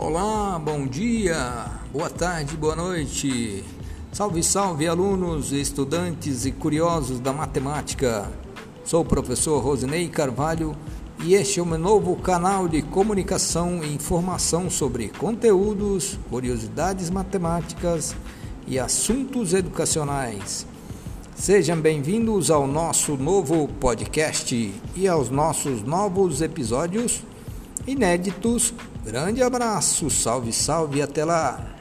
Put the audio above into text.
Olá, bom dia, boa tarde, boa noite. Salve, salve, alunos, estudantes e curiosos da matemática. Sou o professor Rosinei Carvalho e este é o meu novo canal de comunicação e informação sobre conteúdos, curiosidades matemáticas e assuntos educacionais. Sejam bem-vindos ao nosso novo podcast e aos nossos novos episódios inéditos. Grande abraço, salve, salve, até lá!